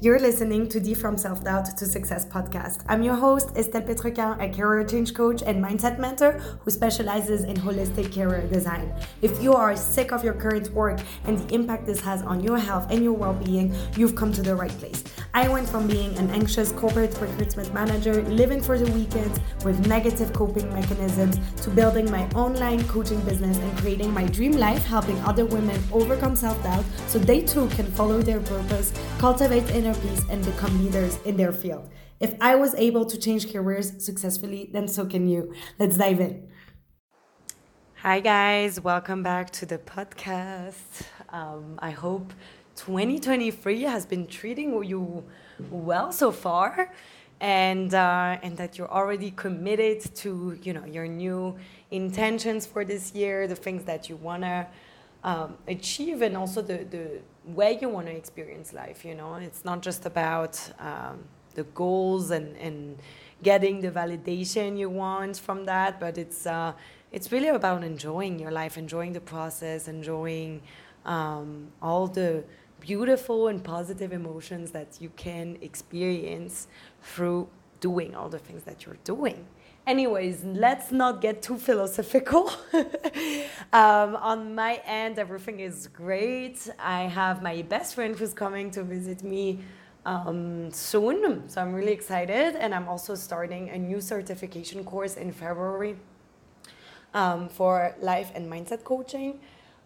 You're listening to the From Self Doubt to Success podcast. I'm your host, Estelle Petrequin, a career change coach and mindset mentor who specializes in holistic career design. If you are sick of your current work and the impact this has on your health and your well being, you've come to the right place. I went from being an anxious corporate recruitment manager, living for the weekends with negative coping mechanisms, to building my online coaching business and creating my dream life, helping other women overcome self doubt so they too can follow their purpose, cultivate inner and become leaders in their field. If I was able to change careers successfully, then so can you. Let's dive in. Hi, guys. Welcome back to the podcast. Um, I hope 2023 has been treating you well so far and uh, and that you're already committed to you know your new intentions for this year the things that you want to um, achieve and also the, the way you want to experience life you know? It's not just about um, the goals and, and getting the validation you want from that but it's uh, it's really about enjoying your life enjoying the process enjoying um, all the beautiful and positive emotions that you can experience through doing all the things that you're doing anyways, let's not get too philosophical. um, on my end, everything is great. I have my best friend who's coming to visit me um, soon, so I'm really excited. And I'm also starting a new certification course in February um, for life and mindset coaching.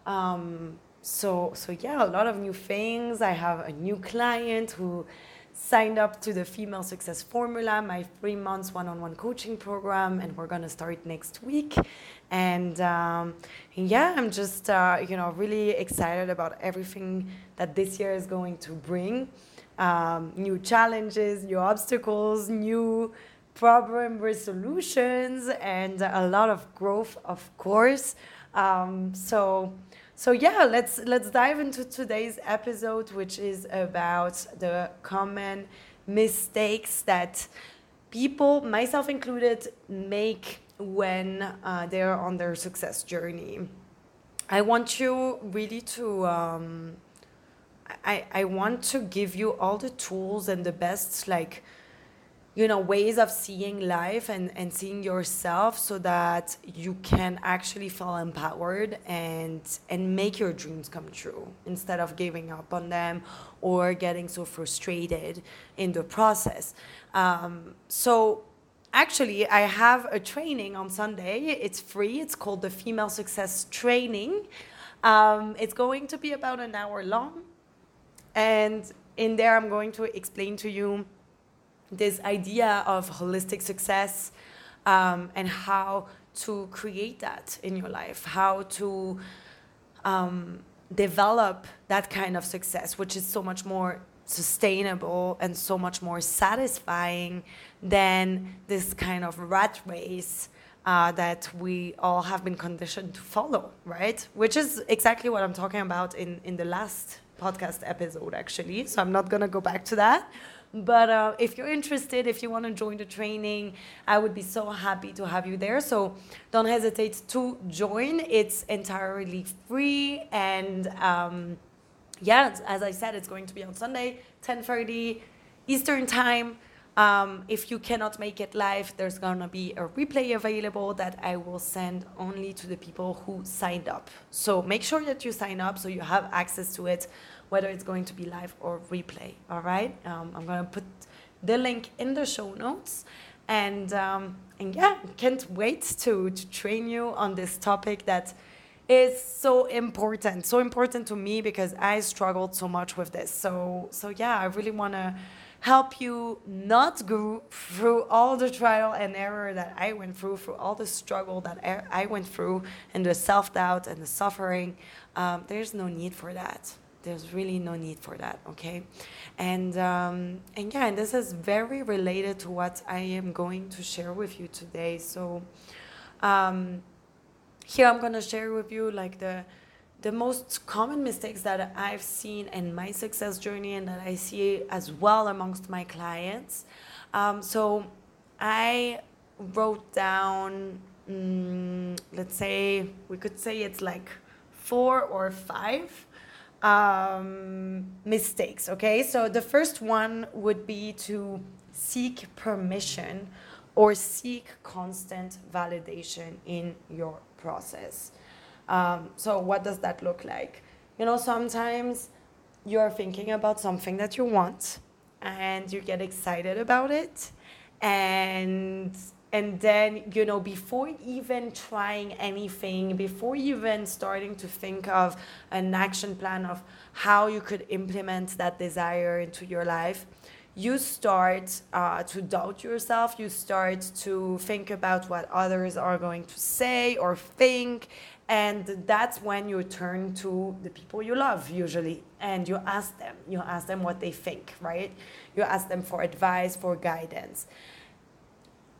Um, so, so yeah, a lot of new things. I have a new client who signed up to the Female Success Formula, my three months one on one coaching program, and we're going to start next week. And, um, yeah, I'm just, uh, you know, really excited about everything that this year is going to bring um, new challenges, new obstacles, new problem resolutions, and a lot of growth, of course. Um, so, so yeah, let's let's dive into today's episode, which is about the common mistakes that people, myself included, make when uh, they're on their success journey. I want you really to. Um, I, I want to give you all the tools and the best like you know ways of seeing life and, and seeing yourself so that you can actually feel empowered and and make your dreams come true instead of giving up on them or getting so frustrated in the process. Um, so actually i have a training on sunday. It's free. It's called the female success training. Um, it's going to be about an hour long. And in there i'm going to explain to you this idea of holistic success um, and how to create that in your life, how to um, develop that kind of success, which is so much more sustainable and so much more satisfying than this kind of rat race uh, that we all have been conditioned to follow, right? Which is exactly what I'm talking about in, in the last podcast episode, actually. So I'm not going to go back to that. But uh, if you're interested, if you want to join the training, I would be so happy to have you there. So don't hesitate to join. It's entirely free. And um, yeah, as I said, it's going to be on Sunday, 10.30 Eastern Time. Um, if you cannot make it live, there's gonna be a replay available that I will send only to the people who signed up. So make sure that you sign up so you have access to it whether it's going to be live or replay. All right, um, I'm gonna put the link in the show notes, and um, and yeah, can't wait to to train you on this topic that is so important, so important to me because I struggled so much with this. So so yeah, I really wanna help you not go through all the trial and error that I went through, through all the struggle that I went through, and the self doubt and the suffering. Um, there's no need for that there's really no need for that okay? And um, and yeah and this is very related to what i am going to share with you today. So um, here i'm going to share with you like the the most common mistakes that i've seen in my success journey and that i see as well amongst my clients. Um, so i wrote down mm, let's say we could say it's like four or five um, mistakes. Okay, so the first one would be to seek permission or seek constant validation in your process. Um, so, what does that look like? You know, sometimes you're thinking about something that you want and you get excited about it and and then you know before even trying anything before even starting to think of an action plan of how you could implement that desire into your life you start uh, to doubt yourself. You start to think about what others are going to say or think. And that's when you turn to the people you love usually. And you ask them. You ask them what they think right? You ask them for advice for guidance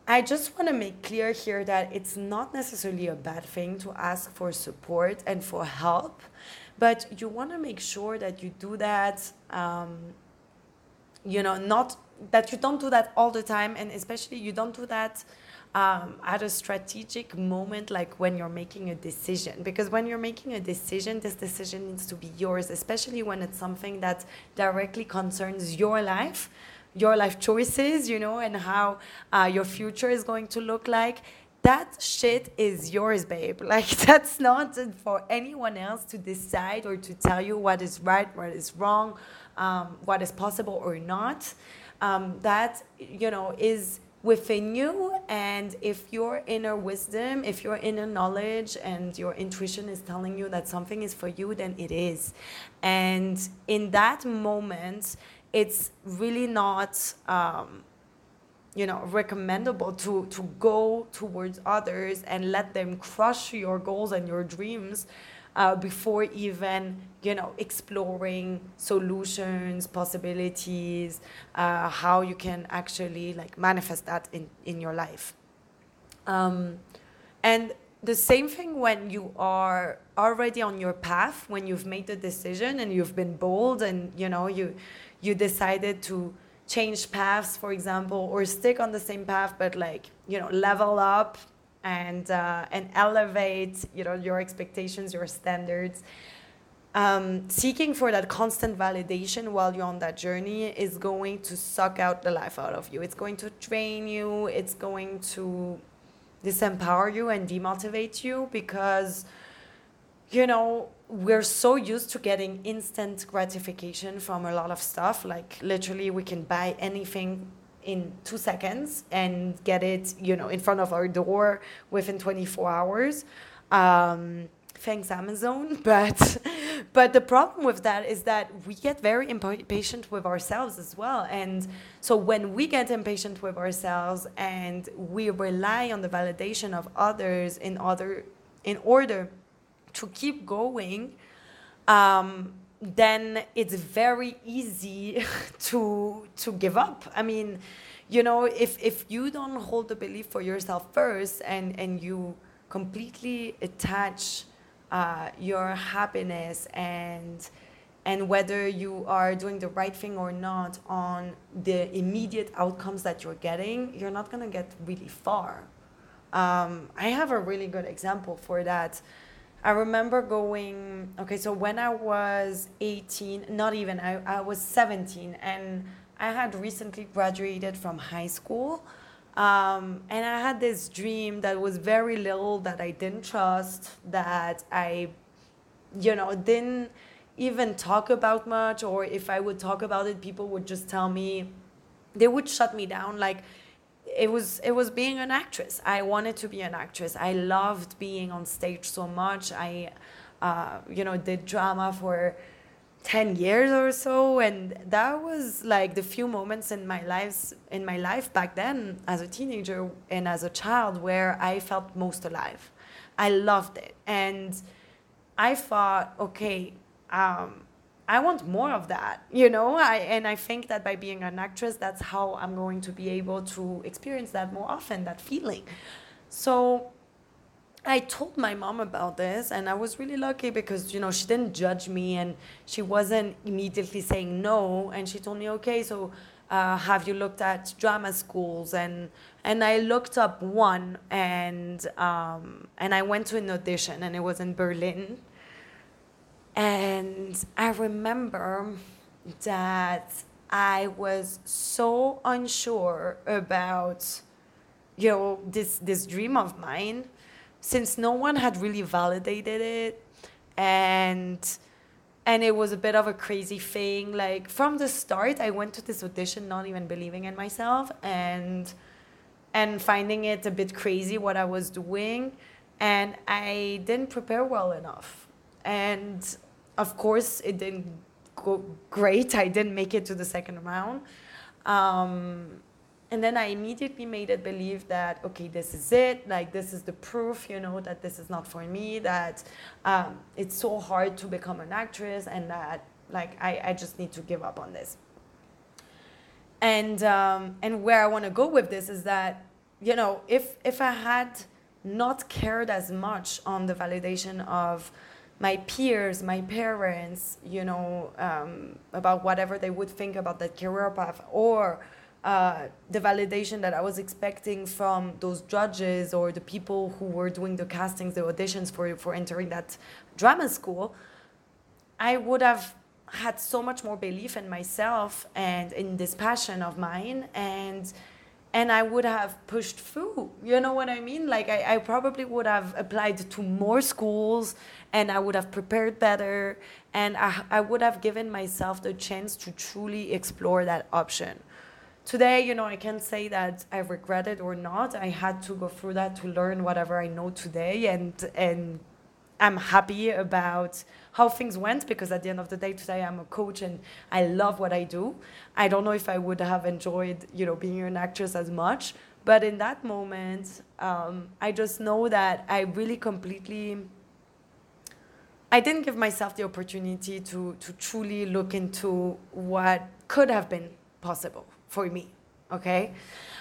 I just want to make clear here that it's not necessarily a bad thing to ask for support and for help, but you want to make sure that you do that, um, you know, not that you don't do that all the time, and especially you don't do that um, at a strategic moment, like when you're making a decision. Because when you're making a decision, this decision needs to be yours, especially when it's something that directly concerns your life your life choices, you know, and how uh, your future is going to look like. That shit is yours, babe. Like, that's not for anyone else to decide or to tell you what is right, what is wrong, um, what is possible or not. Um, that, you know, is within you. And if your inner wisdom, if your inner knowledge and your intuition is telling you that something is for you, then it is. And in that moment, it's really not um, you know recommendable to to go towards others and let them crush your goals and your dreams uh, before even you know exploring solutions possibilities uh, how you can actually like manifest that in in your life. Um, and the same thing when you are already on your path when you've made the decision and you've been bold and you know you you decided to change paths, for example, or stick on the same path, but like, you know, level up and, uh, and elevate, you know, your expectations, your standards. Um, seeking for that constant validation while you're on that journey is going to suck out the life out of you. It's going to drain you. It's going to disempower you and demotivate you because, you know, we're so used to getting instant gratification from a lot of stuff. Like literally, we can buy anything in two seconds and get it, you know, in front of our door within 24 hours. Um, thanks Amazon, but but the problem with that is that we get very impatient with ourselves as well. And so when we get impatient with ourselves and we rely on the validation of others in other in order to keep going, um, then it's very easy to to give up. I mean, you know, if if you don't hold the belief for yourself first, and and you completely attach uh, your happiness and and whether you are doing the right thing or not on the immediate outcomes that you're getting, you're not gonna get really far. Um, I have a really good example for that. I remember going, okay, so when I was 18, not even, I, I was 17, and I had recently graduated from high school. Um, and I had this dream that was very little, that I didn't trust, that I, you know, didn't even talk about much, or if I would talk about it, people would just tell me, they would shut me down. Like, it was it was being an actress. I wanted to be an actress. I loved being on stage so much. I, uh, you know, did drama for. 10 years or so and that was like the few moments in my life in my life back then as a teenager and as a child where I felt most alive. I loved it and I thought okay um, I want more of that, you know. I and I think that by being an actress, that's how I'm going to be able to experience that more often, that feeling. So I told my mom about this, and I was really lucky because you know she didn't judge me, and she wasn't immediately saying no, and she told me, okay, so uh, have you looked at drama schools? And and I looked up one, and um, and I went to an audition, and it was in Berlin And I remember that I was so unsure about you know this this dream of mine since no one had really validated it. And and it was a bit of a crazy thing. Like from the start i went to this audition not even believing in myself and and finding it a bit crazy what i was doing. And i didn't prepare well enough. And of course it didn't go great. I didn't make it to the second round. Um, and then i immediately made it believe that okay this is it. Like this is the proof you know that this is not for me that um, it's so hard to become an actress and that like i, I just need to give up on this. And um, and where i want to go with this is that you know if if i had not cared as much on the validation of my peers, my parents, you know, um, about whatever they would think about that career path, or uh, the validation that I was expecting from those judges or the people who were doing the castings, the auditions for, for entering that drama school, I would have had so much more belief in myself and in this passion of mine and and I would have pushed through. You know what I mean? Like I, I probably would have applied to more schools and I would have prepared better and I, I would have given myself the chance to truly explore that option today, you know, I can't say that I regret it or not. I had to go through that to learn whatever I know today, and and I'm happy about how things went because at the end of the day today I'm a coach and I love what I do. I don't know if I would have enjoyed, you know, being an actress as much, but in that moment, um, I just know that I really completely. I didn't give myself the opportunity to to truly look into what could have been possible for me okay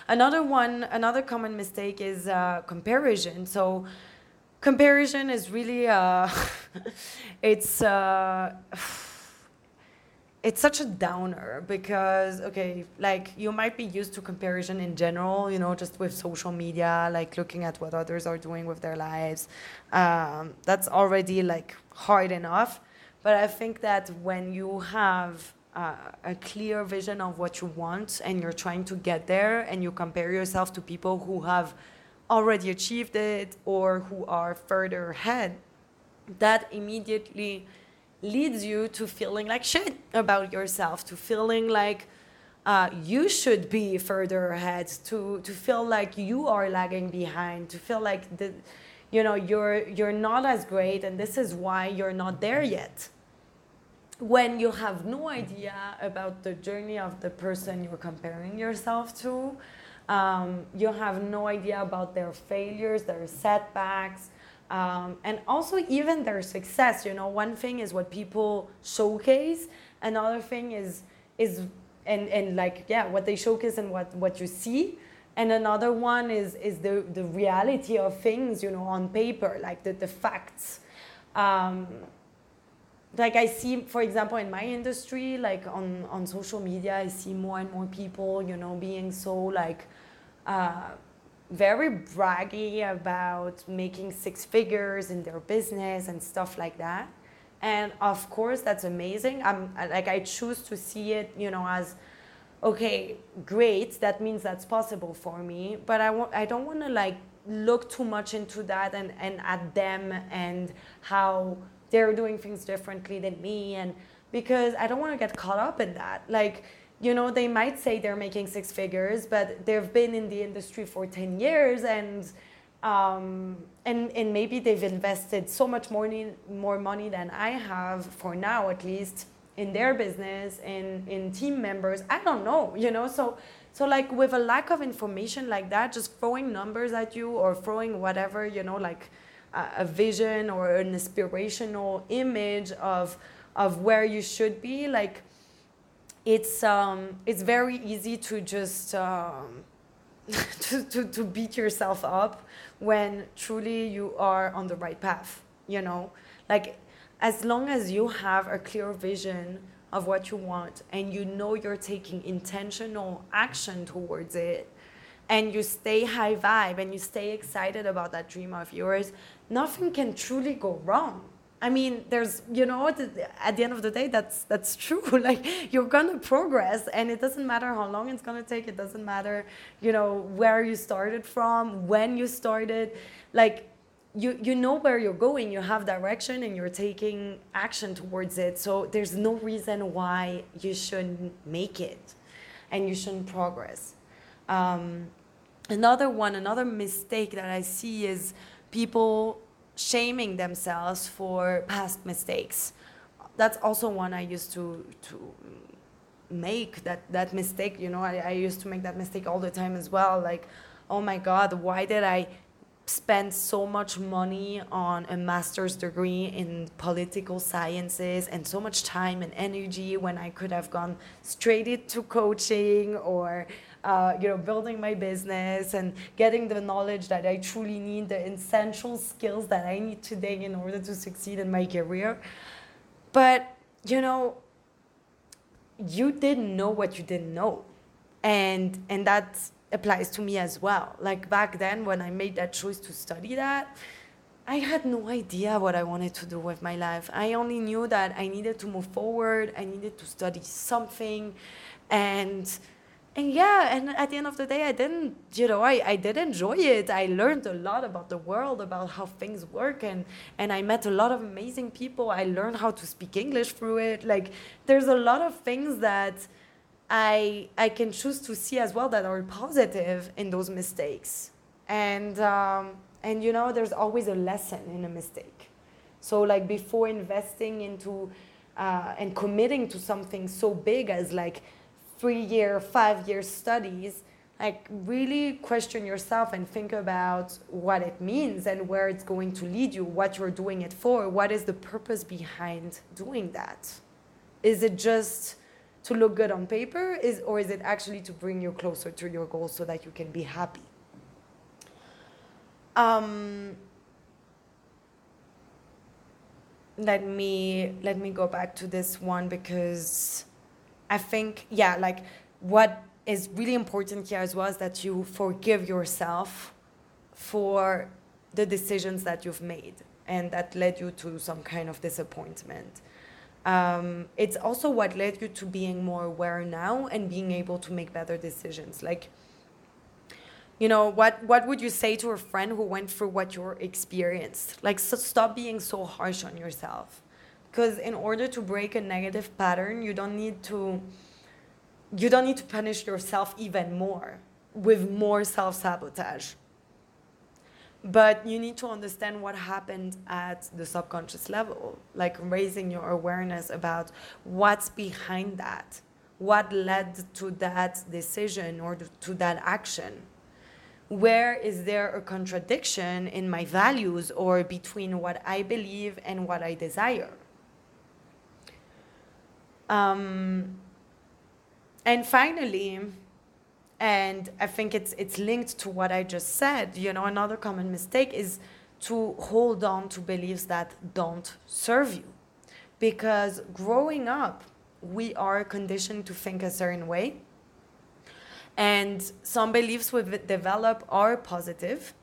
another one another common mistake is uh, comparison so comparison is really uh, it's uh, it's such a downer because okay like you might be used to comparison in general you know just with social media like looking at what others are doing with their lives. Um, that's already like hard enough. But i think that when you have uh, a clear vision of what you want and you're trying to get there and you compare yourself to people who have already achieved it or who are further ahead, that immediately leads you to feeling like shit about yourself, to feeling like uh, you should be further ahead, to, to feel like you are lagging behind, to feel like the, you know you're you're not as great, and this is why you're not there yet. When you have no idea about the journey of the person you're comparing yourself to, um, you have no idea about their failures, their setbacks, um, and also even their success. You know, one thing is what people showcase, another thing is is and and like yeah, what they showcase and what what you see. And another one is is the, the reality of things, you know, on paper, like the, the facts. Um, like I see, for example, in my industry, like on, on social media, I see more and more people, you know, being so like uh, very braggy about making six figures in their business and stuff like that. And of course, that's amazing. I'm like I choose to see it, you know, as okay, great. That means that's possible for me. But I want, I don't want to like look too much into that and and at them and how they're doing things differently than me and because I don't want to get caught up in that. Like, you know, they might say they're making six figures, but they've been in the industry for 10 years and um, and, and maybe they've invested so much more, money, more money than I have for now, at least in their business and in team members. I don't know, you know, so so like with a lack of information like that, just throwing numbers at you or throwing whatever, you know, like a vision or an inspirational image of of where you should be like it's um it's very easy to just um, to, to, to beat yourself up when truly you are on the right path you know like as long as you have a clear vision of what you want and you know you're taking intentional action towards it and you stay high vibe and you stay excited about that dream of yours nothing can truly go wrong. I mean, there's, you know, at the end of the day, that's that's true. Like you're gonna progress, and it doesn't matter how long it's gonna take. It doesn't matter, you know, where you started from, when you started. Like you you know where you're going. You have direction, and you're taking action towards it. So there's no reason why you shouldn't make it, and you shouldn't progress. Um, another one, another mistake that I see is people shaming themselves for past mistakes. That's also one I used to to make that that mistake. You know, I, I used to make that mistake all the time as well. Like, oh my God, why did I spend so much money on a master's degree in political sciences and so much time and energy when I could have gone straight into coaching or uh, you know, building my business and getting the knowledge that I truly need, the essential skills that I need today in order to succeed in my career. But, you know, you didn't know what you didn't know. And, and that applies to me as well. Like back then, when I made that choice to study that, I had no idea what I wanted to do with my life. I only knew that I needed to move forward, I needed to study something, and and yeah and at the end of the day i didn't you know I, I did enjoy it. I learned a lot about the world about how things work and and i met a lot of amazing people. I learned how to speak english through it. Like there's a lot of things that i i can choose to see as well that are positive in those mistakes. And um, and you know there's always a lesson in a mistake. So like before investing into uh, and committing to something so big as like three year, five year studies, like really question yourself and think about what it means and where it's going to lead you, what you're doing it for, what is the purpose behind doing that? Is it just to look good on paper is or is it actually to bring you closer to your goal so that you can be happy? Um, let me let me go back to this one because I think, yeah, like what is really important here as well is that you forgive yourself for the decisions that you've made and that led you to some kind of disappointment. Um, it's also what led you to being more aware now and being able to make better decisions. Like, you know, what, what would you say to a friend who went through what you experienced? Like, so stop being so harsh on yourself because in order to break a negative pattern you don't need to you don't need to punish yourself even more with more self-sabotage. But you need to understand what happened at the subconscious level like raising your awareness about what's behind that what led to that decision or to that action. Where is there a contradiction in my values or between what i believe and what i desire um, and finally, and I think it's it's linked to what I just said. You know, another common mistake is to hold on to beliefs that don't serve you, because growing up, we are conditioned to think a certain way, and some beliefs we develop are positive,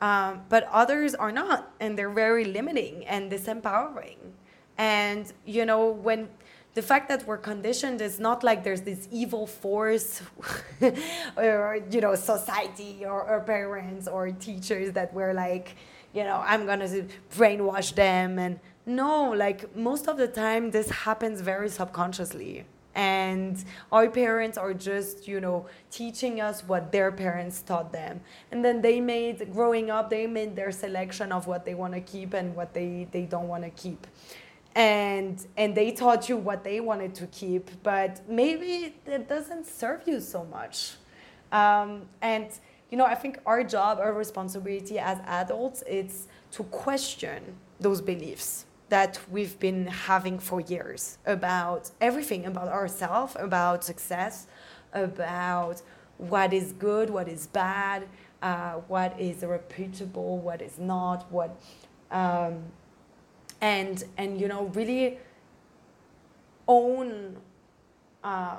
um, but others are not, and they're very limiting and disempowering. And you know when the fact that we're conditioned is not like there's this evil force or you know society or, or parents or teachers that we're like you know i'm gonna brainwash them and no like most of the time this happens very subconsciously. And our parents are just you know teaching us what their parents taught them. And then they made growing up they made their selection of what they want to keep and what they they don't want to keep and and they taught you what they wanted to keep but maybe it doesn't serve you so much. Um, and you know i think our job our responsibility as adults is to question those beliefs that we've been having for years about everything about ourselves about success about what is good what is bad uh, what is reputable what is not what um, and and you know really own um,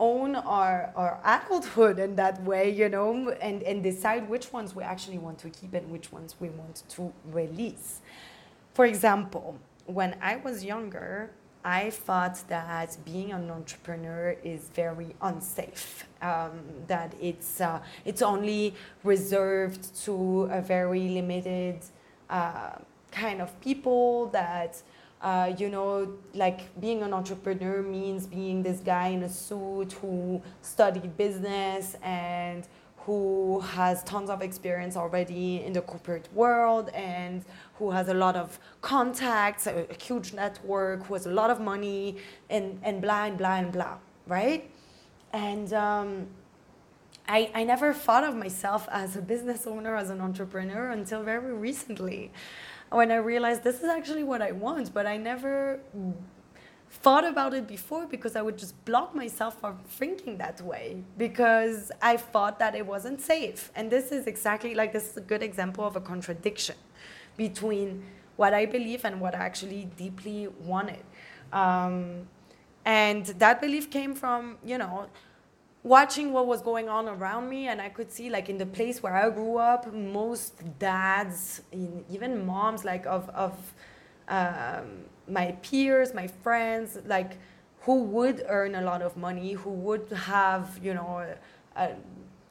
own our, our adulthood in that way, you know, and, and decide which ones we actually want to keep and which ones we want to release. for example, when I was younger, I thought that being an entrepreneur is very unsafe. Um, that it's uh, it's only reserved to a very limited uh, kind of people. That uh, you know, like being an entrepreneur means being this guy in a suit who studied business and who has tons of experience already in the corporate world and who has a lot of contacts, a, a, huge network, who has a lot of money, and, and blah and blah and blah, right? And um, I, I never thought of myself as a business owner, as an entrepreneur until very recently when I realized this is actually what I want, but I never thought about it before because I would just block myself from thinking that way because I thought that it wasn't safe. And this is exactly like this is a good example of a contradiction between what I believe and what I actually deeply wanted. Um, and that belief came from, you know, watching what was going on around me and i could see like in the place where i grew up most dads even moms like of, of um, my peers, my friends, like who would earn a lot of money, who would have, you know, a, a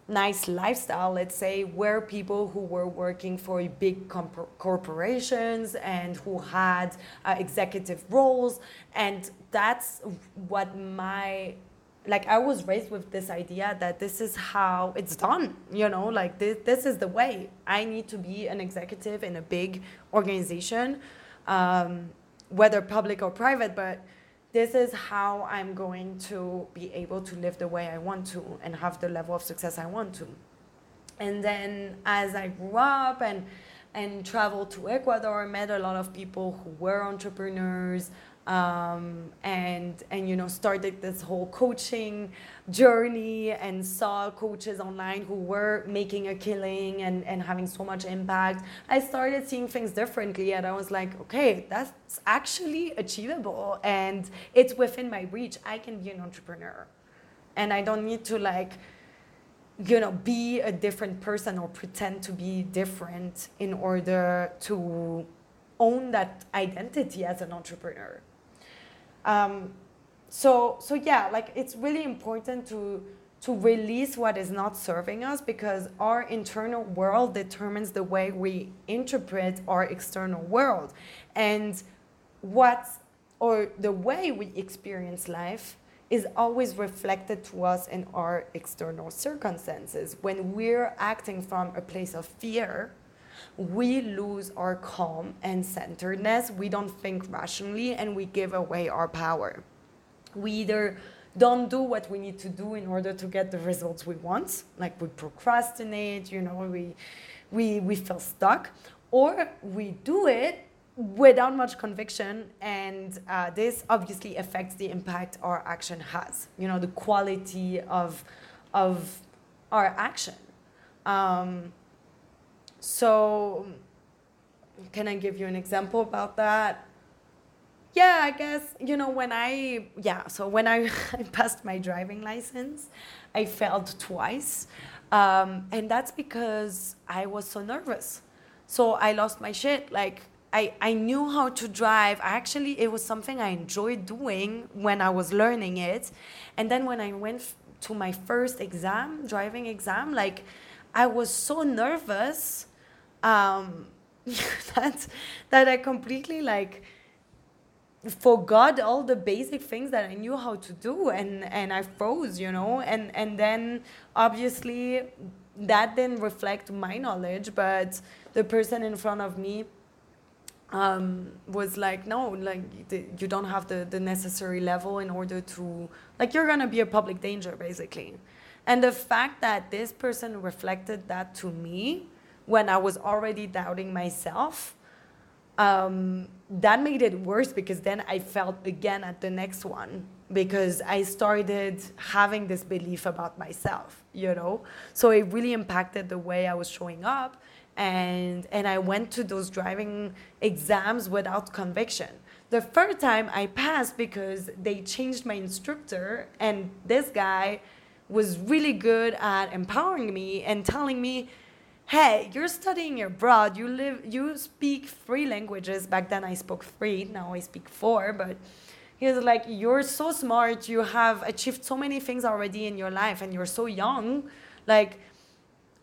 nice lifestyle, let's say, were people who were working for big corporations and who had uh, executive roles. And that's what my like I was raised with this idea that this is how it's done, you know, like this, this is the way. I need to be an executive in a big organization um, whether public or private, but this is how I'm going to be able to live the way I want to and have the level of success I want to. And then as I grew up and and traveled to Ecuador, I met a lot of people who were entrepreneurs, um, and and you know started this whole coaching journey and saw coaches online who were making a killing and, and having so much impact. I started seeing things differently and i was like okay that's actually achievable and it's within my reach. I can be an entrepreneur. And i don't need to like you know be a different person or pretend to be different in order to own that identity as an entrepreneur um, so so yeah, like it's really important to to release what is not serving us because our internal world determines the way we interpret our external world. And what or the way we experience life is always reflected to us in our external circumstances. When we're acting from a place of fear we lose our calm and centeredness. We don't think rationally and we give away our power. We either don't do what we need to do in order to get the results we want, like we procrastinate, you know, we, we, we feel stuck, or we do it without much conviction and uh, this obviously affects the impact our action has you know the quality of of our action um, so, can I give you an example about that? Yeah, I guess, you know, when I, yeah, so when I, I passed my driving license, I failed twice. Um, and that's because I was so nervous. So I lost my shit. Like, I, I knew how to drive. Actually, it was something I enjoyed doing when I was learning it. And then when I went to my first exam, driving exam, like, I was so nervous um, that that I completely like forgot all the basic things that I knew how to do and and I froze, you know, and and then obviously that didn't reflect my knowledge, but the person in front of me um, was like, no, like the, you don't have the, the necessary level in order to, like, you're gonna be a public danger, basically. And the fact that this person reflected that to me when I was already doubting myself, um, that made it worse because then I felt again at the next one because I started having this belief about myself, you know? So it really impacted the way I was showing up. And, and I went to those driving exams without conviction. The third time I passed because they changed my instructor, and this guy was really good at empowering me and telling me, hey, you're studying abroad, you live, you speak three languages. Back then I spoke three, now I speak four, but he was like, you're so smart, you have achieved so many things already in your life, and you're so young. Like,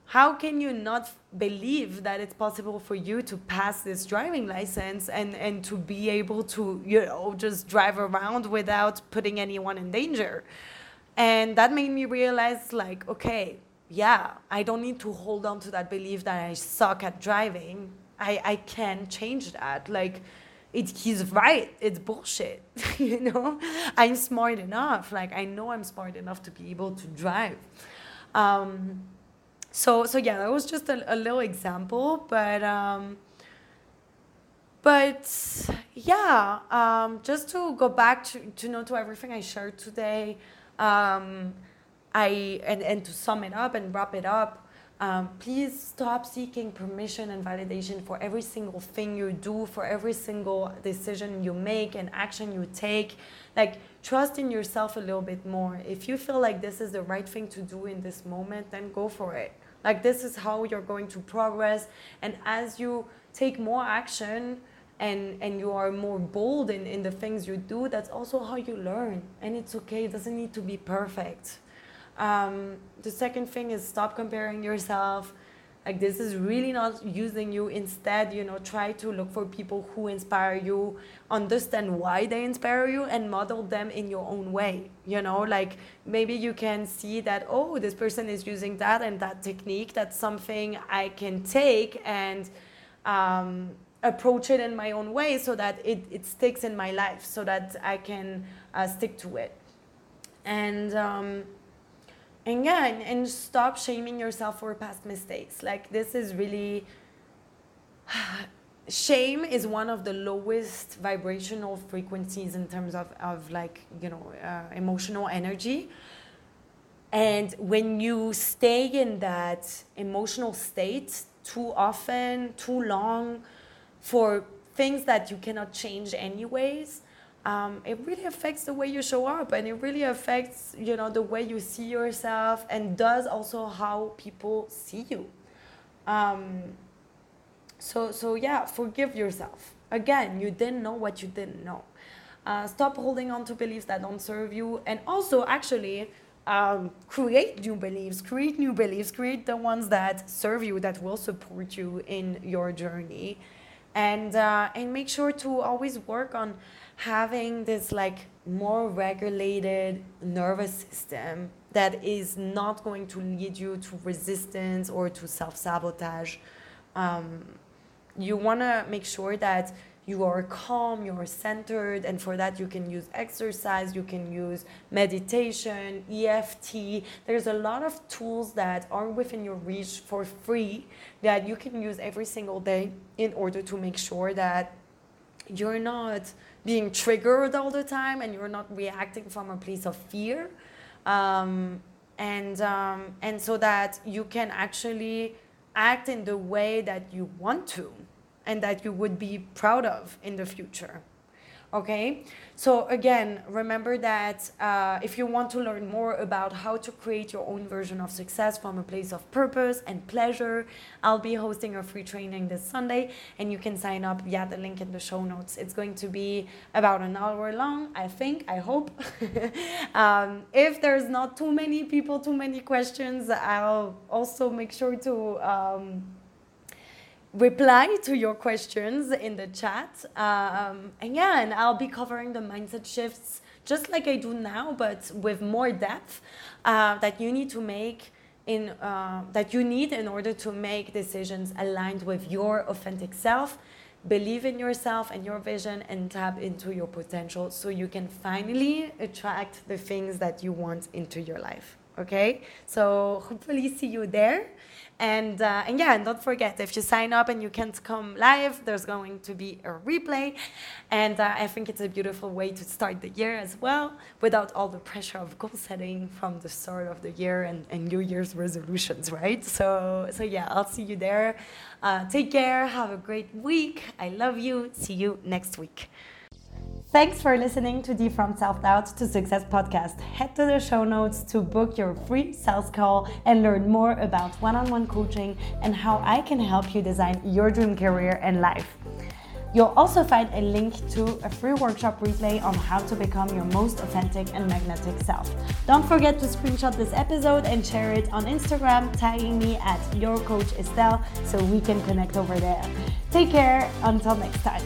how can you not believe that it's possible for you to pass this driving license and, and to be able to, you know, just drive around without putting anyone in danger? And that made me realize, like, okay, yeah, I don't need to hold on to that belief that I suck at driving. I, I can change that. Like, it, he's right. It's bullshit. you know, I'm smart enough. Like, I know I'm smart enough to be able to drive. Um, so, so yeah, that was just a, a little example, but, um, but yeah, um, just to go back to, to know to everything I shared today, um, I and, and to sum it up and wrap it up, um, please stop seeking permission and validation for every single thing you do, for every single decision you make and action you take. Like, trust in yourself a little bit more. If you feel like this is the right thing to do in this moment, then go for it. Like, this is how you're going to progress. And as you take more action, and, and you are more bold in, in the things you do, that's also how you learn. And it's okay, it doesn't need to be perfect. Um, the second thing is stop comparing yourself. Like this is really not using you. Instead, you know, try to look for people who inspire you, understand why they inspire you, and model them in your own way. You know, like maybe you can see that oh, this person is using that and that technique. That's something I can take and um, approach it in my own way, so that it it sticks in my life, so that I can uh, stick to it. And um, and yeah and, and stop shaming yourself for past mistakes. Like this is really shame is one of the lowest vibrational frequencies in terms of, of like you know uh, emotional energy. And when you stay in that emotional state too often too long for things that you cannot change anyways um, it really affects the way you show up and it really affects you know the way you see yourself and does also how people see you. Um, so so yeah forgive yourself. Again you didn't know what you didn't know. Uh, stop holding on to beliefs that don't serve you and also actually um, create new beliefs. Create new beliefs. Create the ones that serve you that will support you in your journey. And uh, and make sure to always work on having this like more regulated nervous system that is not going to lead you to resistance or to self-sabotage um, you want to make sure that you are calm you are centered and for that you can use exercise you can use meditation eft there's a lot of tools that are within your reach for free that you can use every single day in order to make sure that you're not being triggered all the time and you're not reacting from a place of fear. Um, and um, and so that you can actually act in the way that you want to and that you would be proud of in the future okay? So again remember that uh, if you want to learn more about how to create your own version of success from a place of purpose and pleasure i'll be hosting a free training this sunday and you can sign up via the link in the show notes. It's going to be about an hour long i think i hope. Um, if there's not too many people too many questions i'll also make sure to um, reply to your questions in the chat. Um, and yeah, and I'll be covering the mindset shifts just like I do now, but with more depth uh, that you need to make in uh, that you need in order to make decisions aligned with your authentic self. Believe in yourself and your vision and tap into your potential so you can finally attract the things that you want into your life. Okay, so hopefully see you there. And, uh, and yeah, and don't forget, if you sign up and you can't come live, there's going to be a replay. And uh, I think it's a beautiful way to start the year as well, without all the pressure of goal setting from the start of the year and, and New Year's resolutions, right? So, so yeah, I'll see you there. Uh, take care. Have a great week. I love you. See you next week. Thanks for listening to the From Self Doubt to Success podcast. Head to the show notes to book your free sales call and learn more about one on one coaching and how I can help you design your dream career and life. You'll also find a link to a free workshop replay on how to become your most authentic and magnetic self. Don't forget to screenshot this episode and share it on Instagram, tagging me at your coach Estelle so we can connect over there. Take care until next time.